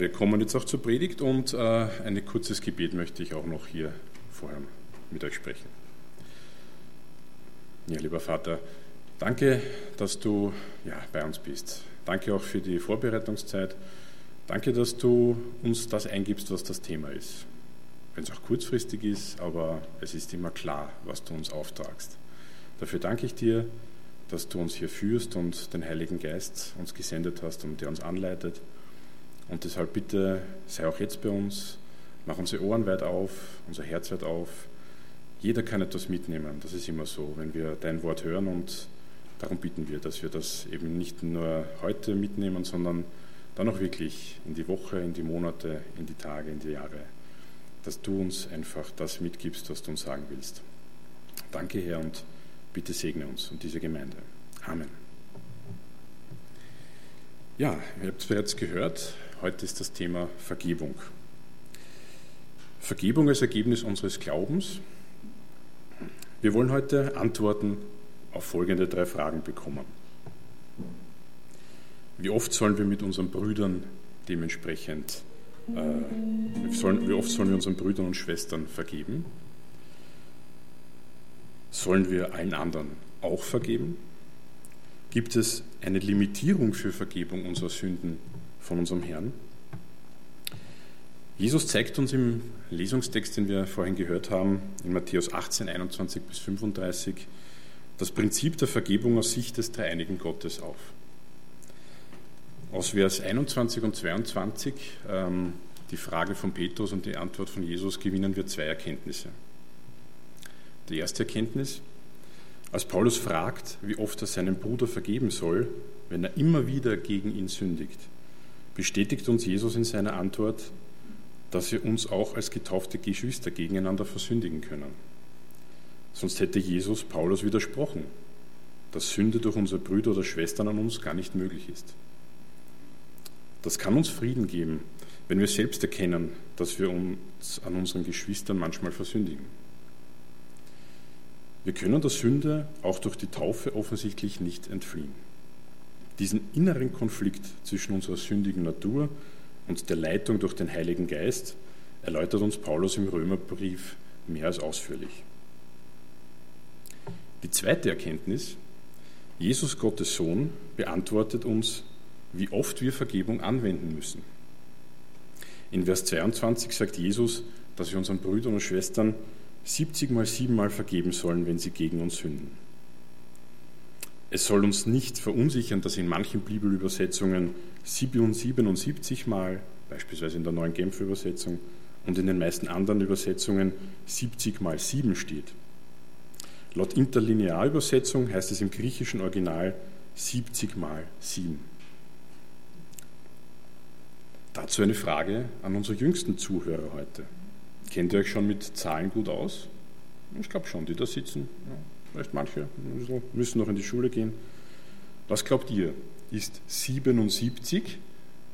Wir kommen jetzt auch zur Predigt und äh, ein kurzes Gebet möchte ich auch noch hier vorher mit euch sprechen. Ja, lieber Vater, danke, dass du ja, bei uns bist. Danke auch für die Vorbereitungszeit. Danke, dass du uns das eingibst, was das Thema ist. Wenn es auch kurzfristig ist, aber es ist immer klar, was du uns auftragst. Dafür danke ich dir, dass du uns hier führst und den Heiligen Geist uns gesendet hast und der uns anleitet. Und deshalb bitte sei auch jetzt bei uns, mach unsere Ohren weit auf, unser Herz weit auf. Jeder kann etwas mitnehmen, das ist immer so, wenn wir dein Wort hören und darum bitten wir, dass wir das eben nicht nur heute mitnehmen, sondern dann auch wirklich in die Woche, in die Monate, in die Tage, in die Jahre, dass du uns einfach das mitgibst, was du uns sagen willst. Danke, Herr, und bitte segne uns und diese Gemeinde. Amen. Ja, ihr habt es bereits gehört, Heute ist das Thema Vergebung. Vergebung als Ergebnis unseres Glaubens. Wir wollen heute Antworten auf folgende drei Fragen bekommen. Wie oft sollen wir mit unseren Brüdern dementsprechend, äh, sollen, wie oft sollen wir unseren Brüdern und Schwestern vergeben? Sollen wir allen anderen auch vergeben? Gibt es eine Limitierung für Vergebung unserer Sünden von unserem Herrn. Jesus zeigt uns im Lesungstext, den wir vorhin gehört haben, in Matthäus 18, 21 bis 35, das Prinzip der Vergebung aus Sicht des dreieinigen Gottes auf. Aus Vers 21 und 22, ähm, die Frage von Petrus und die Antwort von Jesus, gewinnen wir zwei Erkenntnisse. Die erste Erkenntnis, als Paulus fragt, wie oft er seinem Bruder vergeben soll, wenn er immer wieder gegen ihn sündigt, bestätigt uns Jesus in seiner Antwort, dass wir uns auch als getaufte Geschwister gegeneinander versündigen können. Sonst hätte Jesus Paulus widersprochen, dass Sünde durch unsere Brüder oder Schwestern an uns gar nicht möglich ist. Das kann uns Frieden geben, wenn wir selbst erkennen, dass wir uns an unseren Geschwistern manchmal versündigen. Wir können der Sünde auch durch die Taufe offensichtlich nicht entfliehen. Diesen inneren Konflikt zwischen unserer sündigen Natur und der Leitung durch den Heiligen Geist erläutert uns Paulus im Römerbrief mehr als ausführlich. Die zweite Erkenntnis, Jesus Gottes Sohn beantwortet uns, wie oft wir Vergebung anwenden müssen. In Vers 22 sagt Jesus, dass wir unseren Brüdern und Schwestern 70 mal 7 mal vergeben sollen, wenn sie gegen uns sünden. Es soll uns nicht verunsichern, dass in manchen Bibelübersetzungen 77 Mal, beispielsweise in der neuen Genfer Übersetzung, und in den meisten anderen Übersetzungen 70 mal 7 steht. Laut Interlinearübersetzung heißt es im griechischen Original 70 mal 7. Dazu eine Frage an unsere jüngsten Zuhörer heute. Kennt ihr euch schon mit Zahlen gut aus? Ich glaube schon, die da sitzen. Vielleicht manche müssen noch in die Schule gehen. Was glaubt ihr? Ist 77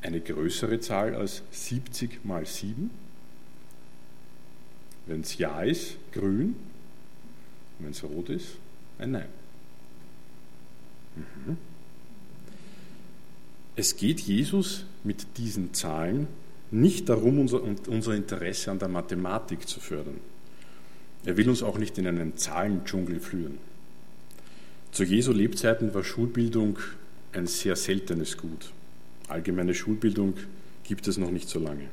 eine größere Zahl als 70 mal 7? Wenn es Ja ist, grün. Wenn es rot ist, ein Nein. Mhm. Es geht Jesus mit diesen Zahlen nicht darum, unser, unser Interesse an der Mathematik zu fördern. Er will uns auch nicht in einen Zahlendschungel führen. Zu Jesu Lebzeiten war Schulbildung ein sehr seltenes Gut. Allgemeine Schulbildung gibt es noch nicht so lange.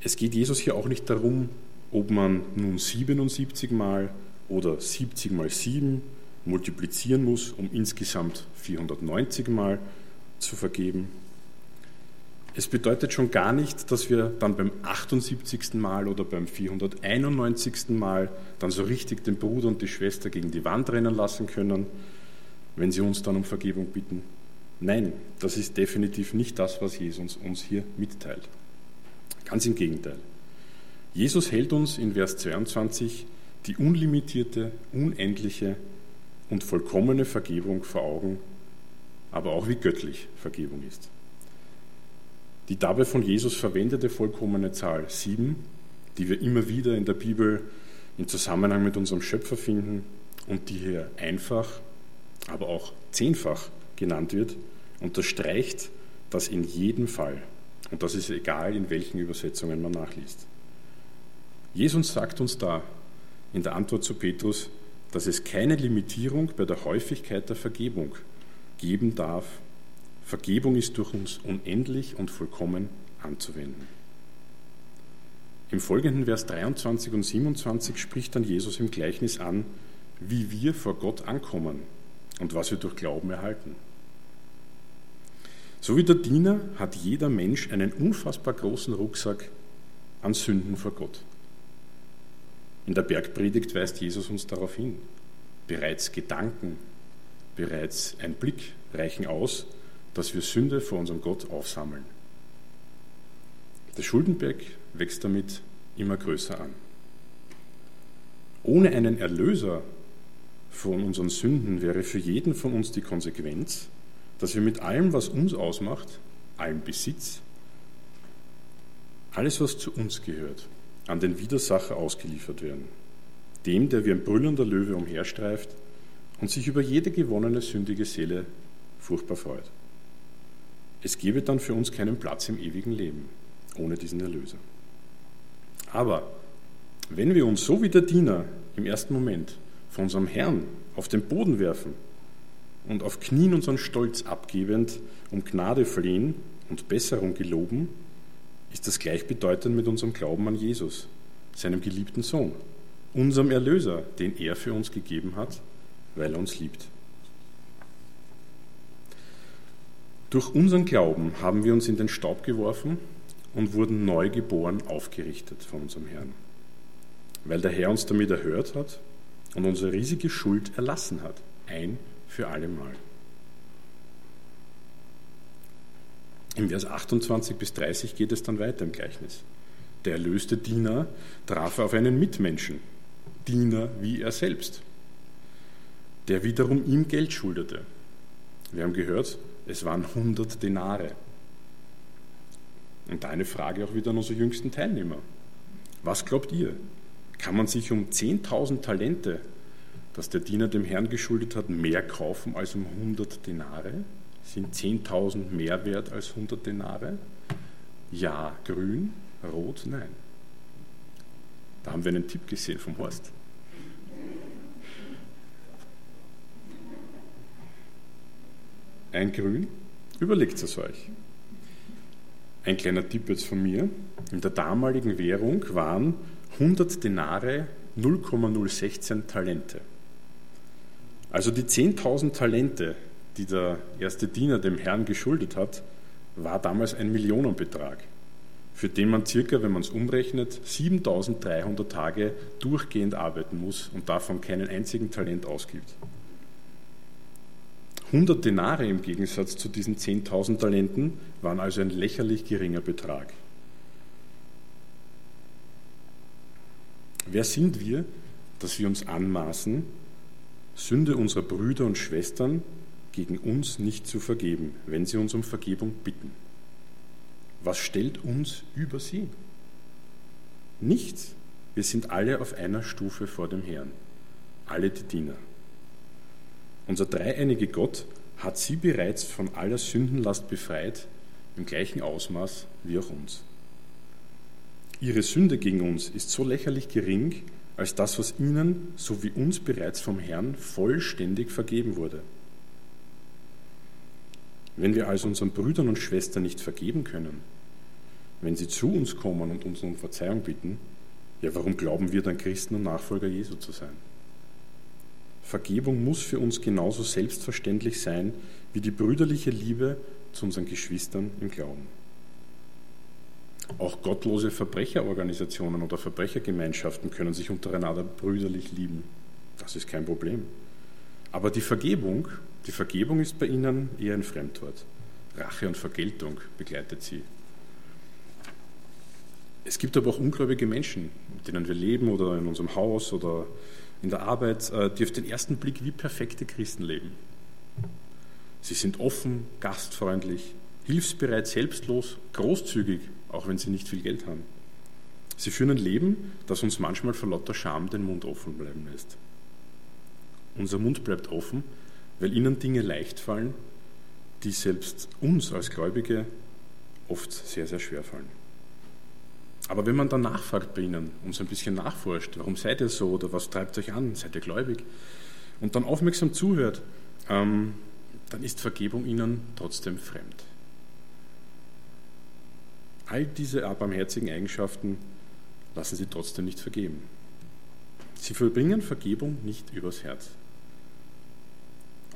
Es geht Jesus hier auch nicht darum, ob man nun 77 mal oder 70 mal 7 multiplizieren muss, um insgesamt 490 mal zu vergeben. Es bedeutet schon gar nicht, dass wir dann beim 78. Mal oder beim 491. Mal dann so richtig den Bruder und die Schwester gegen die Wand rennen lassen können, wenn sie uns dann um Vergebung bitten. Nein, das ist definitiv nicht das, was Jesus uns hier mitteilt. Ganz im Gegenteil. Jesus hält uns in Vers 22 die unlimitierte, unendliche und vollkommene Vergebung vor Augen, aber auch wie göttlich Vergebung ist. Die dabei von Jesus verwendete vollkommene Zahl 7, die wir immer wieder in der Bibel in Zusammenhang mit unserem Schöpfer finden und die hier einfach, aber auch zehnfach genannt wird, unterstreicht, dass in jedem Fall, Und das ist egal, in welchen Übersetzungen man nachliest. Jesus sagt uns da in der Antwort zu Petrus, dass es keine Limitierung bei der Häufigkeit der Vergebung geben darf. Vergebung ist durch uns unendlich und vollkommen anzuwenden. Im folgenden Vers 23 und 27 spricht dann Jesus im Gleichnis an, wie wir vor Gott ankommen und was wir durch Glauben erhalten. So wie der Diener hat jeder Mensch einen unfassbar großen Rucksack an Sünden vor Gott. In der Bergpredigt weist Jesus uns darauf hin. Bereits Gedanken, bereits ein Blick reichen aus, dass wir Sünde vor unserem Gott aufsammeln. Der Schuldenberg wächst damit immer größer an. Ohne einen Erlöser von unseren Sünden wäre für jeden von uns die Konsequenz, dass wir mit allem, was uns ausmacht, allem Besitz, alles, was zu uns gehört, an den Widersacher ausgeliefert werden. Dem, der wie ein brüllender Löwe umherstreift und sich über jede gewonnene sündige Seele furchtbar freut. Es gäbe dann für uns keinen Platz im ewigen Leben ohne diesen Erlöser. Aber wenn wir uns so wie der Diener im ersten Moment von unserem Herrn auf den Boden werfen und auf Knien unseren Stolz abgebend um Gnade flehen und Besserung geloben, ist das gleichbedeutend mit unserem Glauben an Jesus, seinem geliebten Sohn, unserem Erlöser, den er für uns gegeben hat, weil er uns liebt. Durch unseren Glauben haben wir uns in den Staub geworfen und wurden neu geboren, aufgerichtet von unserem Herrn, weil der Herr uns damit erhört hat und unsere riesige Schuld erlassen hat, ein für alle Mal. Im Vers 28 bis 30 geht es dann weiter im Gleichnis. Der erlöste Diener traf auf einen Mitmenschen, Diener wie er selbst, der wiederum ihm Geld schuldete. Wir haben gehört, es waren 100 Denare. Und da eine Frage auch wieder an unsere jüngsten Teilnehmer. Was glaubt ihr? Kann man sich um 10.000 Talente, das der Diener dem Herrn geschuldet hat, mehr kaufen als um 100 Denare? Sind 10.000 mehr wert als 100 Denare? Ja, grün, rot, nein. Da haben wir einen Tipp gesehen vom Horst. Ein Grün, überlegt es euch. Ein kleiner Tipp jetzt von mir. In der damaligen Währung waren 100 Denare 0,016 Talente. Also die 10.000 Talente, die der erste Diener dem Herrn geschuldet hat, war damals ein Millionenbetrag, für den man circa, wenn man es umrechnet, 7.300 Tage durchgehend arbeiten muss und davon keinen einzigen Talent ausgibt. 100 Denare im Gegensatz zu diesen 10.000 Talenten waren also ein lächerlich geringer Betrag. Wer sind wir, dass wir uns anmaßen, Sünde unserer Brüder und Schwestern gegen uns nicht zu vergeben, wenn sie uns um Vergebung bitten? Was stellt uns über sie? Nichts. Wir sind alle auf einer Stufe vor dem Herrn, alle die Diener. Unser dreieinige Gott hat sie bereits von aller Sündenlast befreit, im gleichen Ausmaß wie auch uns. Ihre Sünde gegen uns ist so lächerlich gering, als das, was ihnen so wie uns bereits vom Herrn vollständig vergeben wurde. Wenn wir also unseren Brüdern und Schwestern nicht vergeben können, wenn sie zu uns kommen und uns um Verzeihung bitten, ja, warum glauben wir dann Christen und Nachfolger Jesu zu sein? Vergebung muss für uns genauso selbstverständlich sein wie die brüderliche Liebe zu unseren Geschwistern im Glauben. Auch gottlose Verbrecherorganisationen oder Verbrechergemeinschaften können sich untereinander brüderlich lieben. Das ist kein Problem. Aber die Vergebung, die Vergebung ist bei ihnen eher ein Fremdwort. Rache und Vergeltung begleitet sie. Es gibt aber auch ungläubige Menschen, mit denen wir leben oder in unserem Haus oder in der Arbeit, äh, die auf den ersten Blick wie perfekte Christen leben. Sie sind offen, gastfreundlich, hilfsbereit, selbstlos, großzügig, auch wenn sie nicht viel Geld haben. Sie führen ein Leben, das uns manchmal vor lauter Scham den Mund offen bleiben lässt. Unser Mund bleibt offen, weil ihnen Dinge leicht fallen, die selbst uns als Gläubige oft sehr, sehr schwer fallen. Aber wenn man dann nachfragt bei ihnen und so ein bisschen nachforscht, warum seid ihr so oder was treibt euch an, seid ihr gläubig, und dann aufmerksam zuhört, ähm, dann ist Vergebung ihnen trotzdem fremd. All diese barmherzigen Eigenschaften lassen sie trotzdem nicht vergeben. Sie verbringen Vergebung nicht übers Herz.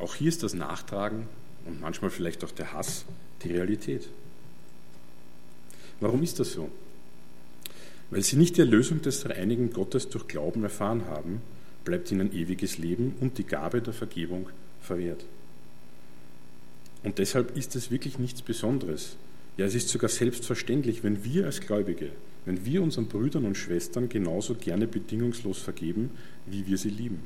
Auch hier ist das Nachtragen und manchmal vielleicht auch der Hass die Realität. Warum ist das so? Weil sie nicht die Erlösung des reinigen Gottes durch Glauben erfahren haben, bleibt ihnen ewiges Leben und die Gabe der Vergebung verwehrt. Und deshalb ist es wirklich nichts Besonderes. Ja, es ist sogar selbstverständlich, wenn wir als Gläubige, wenn wir unseren Brüdern und Schwestern genauso gerne bedingungslos vergeben, wie wir sie lieben.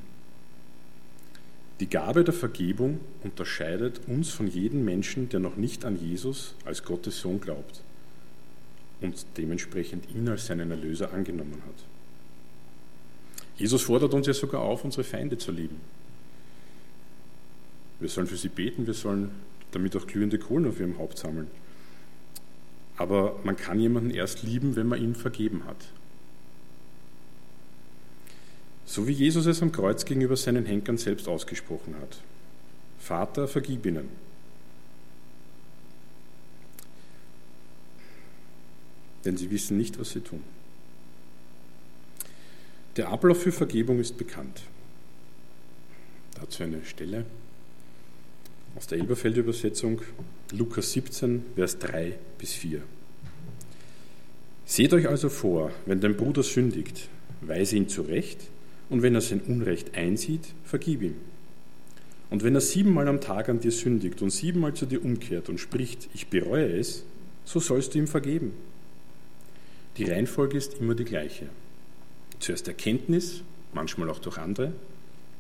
Die Gabe der Vergebung unterscheidet uns von jedem Menschen, der noch nicht an Jesus als Gottes Sohn glaubt und dementsprechend ihn als seinen Erlöser angenommen hat. Jesus fordert uns ja sogar auf, unsere Feinde zu lieben. Wir sollen für sie beten, wir sollen damit auch glühende Kohlen auf ihrem Haupt sammeln. Aber man kann jemanden erst lieben, wenn man ihm vergeben hat. So wie Jesus es am Kreuz gegenüber seinen Henkern selbst ausgesprochen hat. Vater, vergib ihnen. Denn sie wissen nicht, was sie tun. Der Ablauf für Vergebung ist bekannt. Dazu eine Stelle aus der Elberfeld-Übersetzung, Lukas 17, Vers 3 bis 4. Seht euch also vor, wenn dein Bruder sündigt, weise ihn zurecht, und wenn er sein Unrecht einsieht, vergib ihm. Und wenn er siebenmal am Tag an dir sündigt und siebenmal zu dir umkehrt und spricht, ich bereue es, so sollst du ihm vergeben. Die Reihenfolge ist immer die gleiche. Zuerst Erkenntnis, manchmal auch durch andere,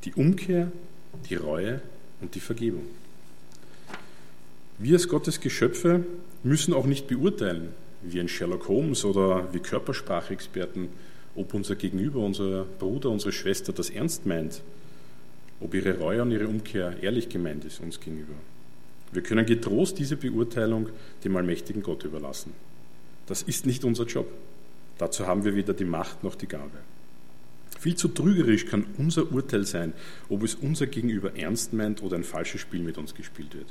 die Umkehr, die Reue und die Vergebung. Wir als Gottes Geschöpfe müssen auch nicht beurteilen, wie ein Sherlock Holmes oder wie Körpersprachexperten, ob unser Gegenüber, unser Bruder, unsere Schwester das ernst meint, ob ihre Reue und ihre Umkehr ehrlich gemeint ist uns gegenüber. Wir können getrost diese Beurteilung dem allmächtigen Gott überlassen. Das ist nicht unser Job. Dazu haben wir weder die Macht noch die Gabe. Viel zu trügerisch kann unser Urteil sein, ob es unser Gegenüber ernst meint oder ein falsches Spiel mit uns gespielt wird.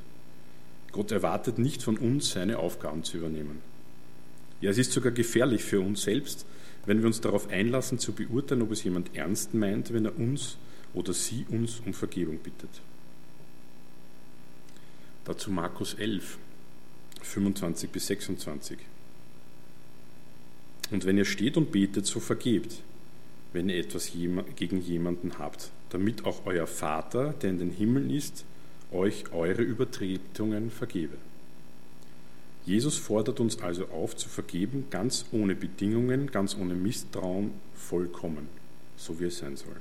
Gott erwartet nicht von uns, seine Aufgaben zu übernehmen. Ja, es ist sogar gefährlich für uns selbst, wenn wir uns darauf einlassen, zu beurteilen, ob es jemand ernst meint, wenn er uns oder sie uns um Vergebung bittet. Dazu Markus 11, 25 bis 26. Und wenn ihr steht und betet, so vergebt, wenn ihr etwas gegen jemanden habt, damit auch euer Vater, der in den Himmeln ist, euch eure Übertretungen vergebe. Jesus fordert uns also auf zu vergeben, ganz ohne Bedingungen, ganz ohne Misstrauen, vollkommen, so wie es sein soll.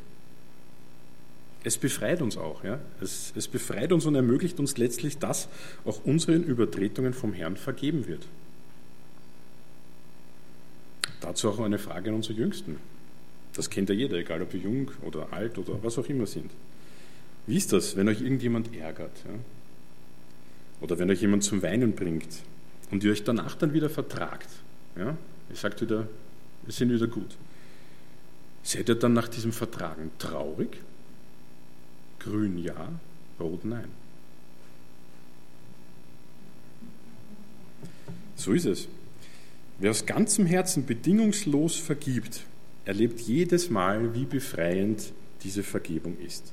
Es befreit uns auch. Ja? Es, es befreit uns und ermöglicht uns letztlich, dass auch unseren Übertretungen vom Herrn vergeben wird. Dazu auch eine Frage an unsere Jüngsten. Das kennt ja jeder, egal ob wir jung oder alt oder was auch immer sind. Wie ist das, wenn euch irgendjemand ärgert? Ja? Oder wenn euch jemand zum Weinen bringt und ihr euch danach dann wieder vertragt? Ja? Ihr sagt wieder, wir sind wieder gut. Seid ihr dann nach diesem Vertragen traurig? Grün ja, rot nein. So ist es. Wer aus ganzem Herzen bedingungslos vergibt, erlebt jedes Mal, wie befreiend diese Vergebung ist.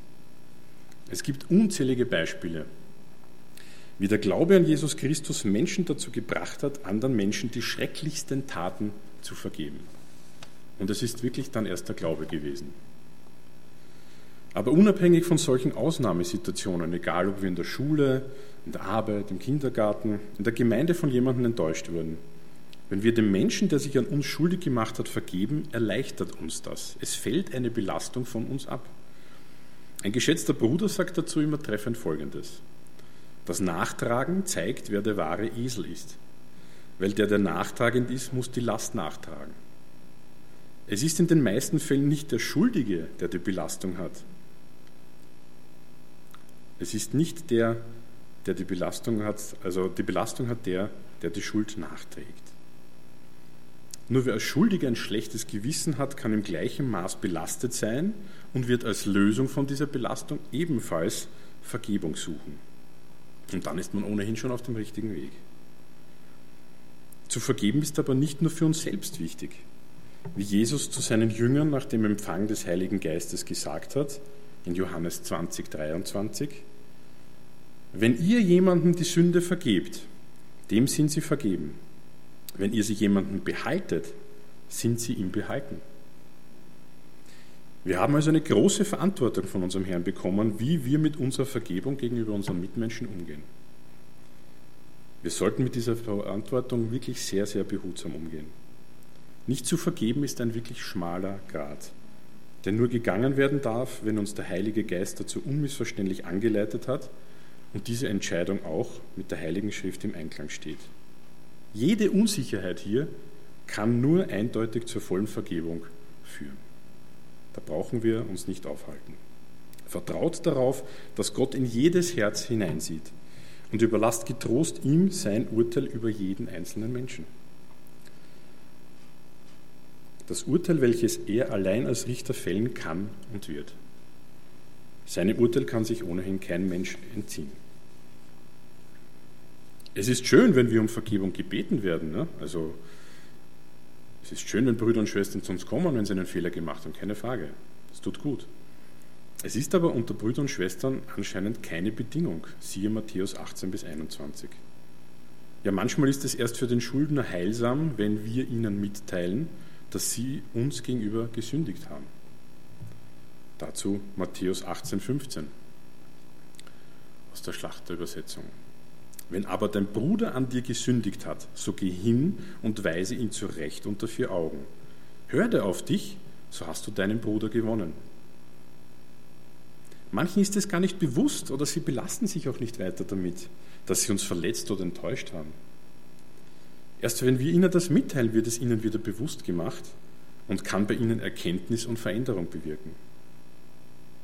Es gibt unzählige Beispiele, wie der Glaube an Jesus Christus Menschen dazu gebracht hat, anderen Menschen die schrecklichsten Taten zu vergeben. Und es ist wirklich dann erst der Glaube gewesen. Aber unabhängig von solchen Ausnahmesituationen, egal ob wir in der Schule, in der Arbeit, im Kindergarten, in der Gemeinde von jemandem enttäuscht wurden, wenn wir dem Menschen, der sich an uns schuldig gemacht hat, vergeben, erleichtert uns das. Es fällt eine Belastung von uns ab. Ein geschätzter Bruder sagt dazu immer treffend Folgendes. Das Nachtragen zeigt, wer der wahre Esel ist. Weil der, der nachtragend ist, muss die Last nachtragen. Es ist in den meisten Fällen nicht der Schuldige, der die Belastung hat. Es ist nicht der, der die Belastung hat, also die Belastung hat der, der die Schuld nachträgt. Nur wer als Schuldiger ein schlechtes Gewissen hat, kann im gleichen Maß belastet sein und wird als Lösung von dieser Belastung ebenfalls Vergebung suchen. Und dann ist man ohnehin schon auf dem richtigen Weg. Zu vergeben ist aber nicht nur für uns selbst wichtig. Wie Jesus zu seinen Jüngern nach dem Empfang des Heiligen Geistes gesagt hat, in Johannes 20, 23, wenn ihr jemandem die Sünde vergebt, dem sind sie vergeben. Wenn ihr sie jemandem behaltet, sind sie ihm behalten. Wir haben also eine große Verantwortung von unserem Herrn bekommen, wie wir mit unserer Vergebung gegenüber unseren Mitmenschen umgehen. Wir sollten mit dieser Verantwortung wirklich sehr, sehr behutsam umgehen. Nicht zu vergeben ist ein wirklich schmaler Grad, der nur gegangen werden darf, wenn uns der Heilige Geist dazu unmissverständlich angeleitet hat und diese Entscheidung auch mit der Heiligen Schrift im Einklang steht. Jede Unsicherheit hier kann nur eindeutig zur vollen Vergebung führen. Da brauchen wir uns nicht aufhalten. Vertraut darauf, dass Gott in jedes Herz hineinsieht und überlasst getrost ihm sein Urteil über jeden einzelnen Menschen. Das Urteil, welches er allein als Richter fällen kann und wird. Seinem Urteil kann sich ohnehin kein Mensch entziehen. Es ist schön, wenn wir um Vergebung gebeten werden. Ne? Also es ist schön, wenn Brüder und Schwestern zu uns kommen, wenn sie einen Fehler gemacht haben, keine Frage. Das tut gut. Es ist aber unter Brüdern und Schwestern anscheinend keine Bedingung. Siehe Matthäus 18 bis 21. Ja, manchmal ist es erst für den Schuldner heilsam, wenn wir ihnen mitteilen, dass sie uns gegenüber gesündigt haben. Dazu Matthäus 18, 15 aus der Schlachterübersetzung. Wenn aber dein Bruder an dir gesündigt hat, so geh hin und weise ihn zurecht unter vier Augen. Hört er auf dich, so hast du deinen Bruder gewonnen. Manchen ist es gar nicht bewusst oder sie belasten sich auch nicht weiter damit, dass sie uns verletzt oder enttäuscht haben. Erst wenn wir ihnen das mitteilen, wird es ihnen wieder bewusst gemacht und kann bei ihnen Erkenntnis und Veränderung bewirken.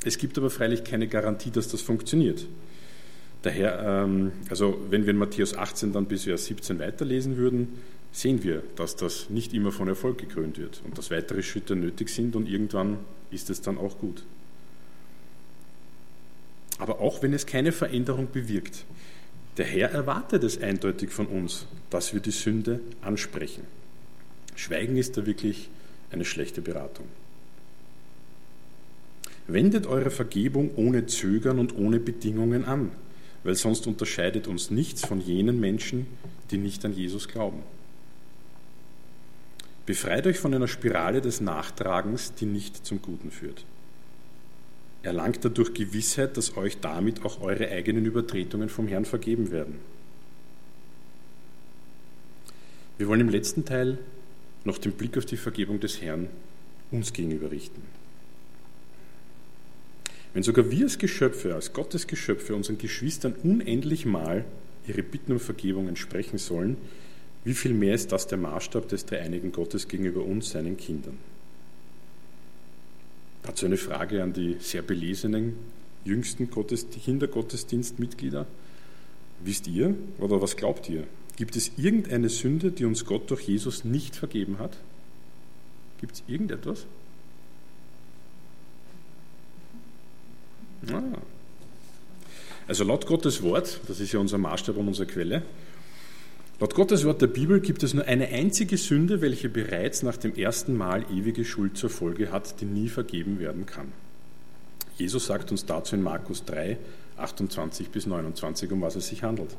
Es gibt aber freilich keine Garantie, dass das funktioniert. Daher, ähm, also wenn wir in Matthäus 18 dann bis Vers 17 weiterlesen würden, sehen wir, dass das nicht immer von Erfolg gekrönt wird und dass weitere Schritte nötig sind und irgendwann ist es dann auch gut. Aber auch wenn es keine Veränderung bewirkt, der Herr erwartet es eindeutig von uns, dass wir die Sünde ansprechen. Schweigen ist da wirklich eine schlechte Beratung. Wendet eure Vergebung ohne Zögern und ohne Bedingungen an, weil sonst unterscheidet uns nichts von jenen Menschen, die nicht an Jesus glauben. Befreit euch von einer Spirale des Nachtragens, die nicht zum Guten führt. Erlangt dadurch Gewissheit, dass euch damit auch eure eigenen Übertretungen vom Herrn vergeben werden. Wir wollen im letzten Teil noch den Blick auf die Vergebung des Herrn uns gegenüber richten. Wenn sogar wir als Geschöpfe, als Gottes Geschöpfe unseren Geschwistern unendlich mal ihre Bitten um Vergebung entsprechen sollen, wie viel mehr ist das der Maßstab des dreieinigen Gottes gegenüber uns, seinen Kindern? Dazu eine Frage an die sehr belesenen jüngsten Kindergottesdienstmitglieder. Wisst ihr oder was glaubt ihr? Gibt es irgendeine Sünde, die uns Gott durch Jesus nicht vergeben hat? Gibt es irgendetwas? Ah. Also laut Gottes Wort, das ist ja unser Maßstab und unsere Quelle, laut Gottes Wort der Bibel gibt es nur eine einzige Sünde, welche bereits nach dem ersten Mal ewige Schuld zur Folge hat, die nie vergeben werden kann. Jesus sagt uns dazu in Markus 3, 28 bis 29, um was es sich handelt.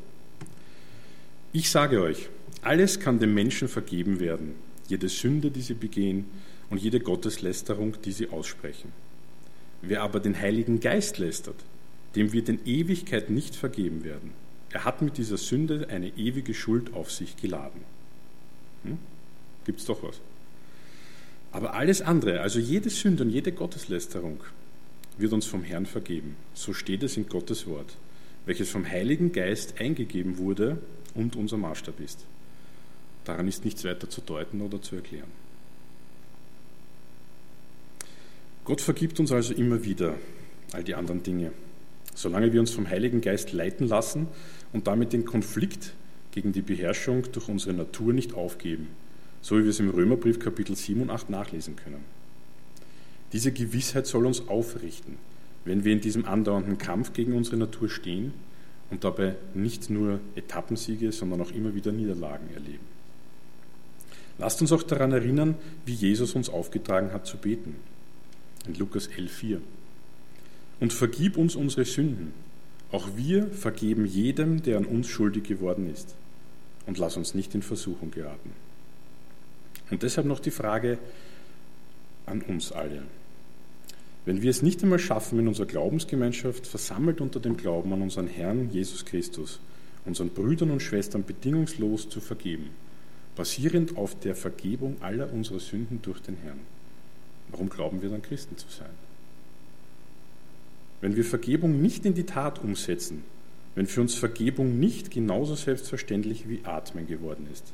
Ich sage euch, alles kann dem Menschen vergeben werden, jede Sünde, die sie begehen und jede Gotteslästerung, die sie aussprechen. Wer aber den Heiligen Geist lästert, dem wird in Ewigkeit nicht vergeben werden. Er hat mit dieser Sünde eine ewige Schuld auf sich geladen. Hm? Gibt es doch was. Aber alles andere, also jede Sünde und jede Gotteslästerung, wird uns vom Herrn vergeben. So steht es in Gottes Wort, welches vom Heiligen Geist eingegeben wurde und unser Maßstab ist. Daran ist nichts weiter zu deuten oder zu erklären. Gott vergibt uns also immer wieder all die anderen Dinge, solange wir uns vom Heiligen Geist leiten lassen und damit den Konflikt gegen die Beherrschung durch unsere Natur nicht aufgeben, so wie wir es im Römerbrief Kapitel 7 und 8 nachlesen können. Diese Gewissheit soll uns aufrichten, wenn wir in diesem andauernden Kampf gegen unsere Natur stehen und dabei nicht nur Etappensiege, sondern auch immer wieder Niederlagen erleben. Lasst uns auch daran erinnern, wie Jesus uns aufgetragen hat zu beten. In Lukas 11,4. Und vergib uns unsere Sünden. Auch wir vergeben jedem, der an uns schuldig geworden ist und lass uns nicht in Versuchung geraten. Und deshalb noch die Frage an uns alle. Wenn wir es nicht einmal schaffen, in unserer Glaubensgemeinschaft, versammelt unter dem Glauben an unseren Herrn Jesus Christus, unseren Brüdern und Schwestern bedingungslos zu vergeben, basierend auf der Vergebung aller unserer Sünden durch den Herrn, warum glauben wir dann Christen zu sein? Wenn wir Vergebung nicht in die Tat umsetzen, wenn für uns Vergebung nicht genauso selbstverständlich wie Atmen geworden ist,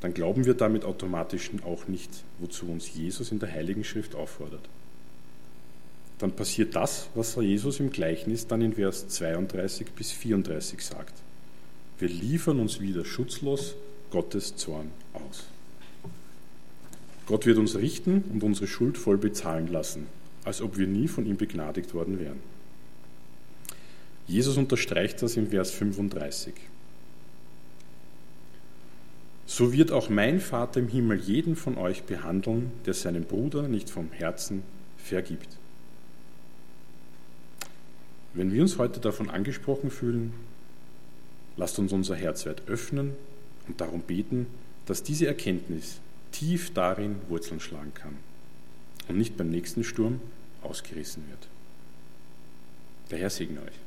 dann glauben wir damit automatisch auch nicht, wozu uns Jesus in der Heiligen Schrift auffordert. Dann passiert das, was Jesus im Gleichnis dann in Vers 32 bis 34 sagt. Wir liefern uns wieder schutzlos Gottes Zorn aus. Gott wird uns richten und unsere Schuld voll bezahlen lassen, als ob wir nie von ihm begnadigt worden wären. Jesus unterstreicht das im Vers 35. So wird auch mein Vater im Himmel jeden von euch behandeln, der seinem Bruder nicht vom Herzen vergibt. Wenn wir uns heute davon angesprochen fühlen, lasst uns unser Herz weit öffnen und darum beten, dass diese Erkenntnis tief darin Wurzeln schlagen kann und nicht beim nächsten Sturm ausgerissen wird. Der Herr segne euch.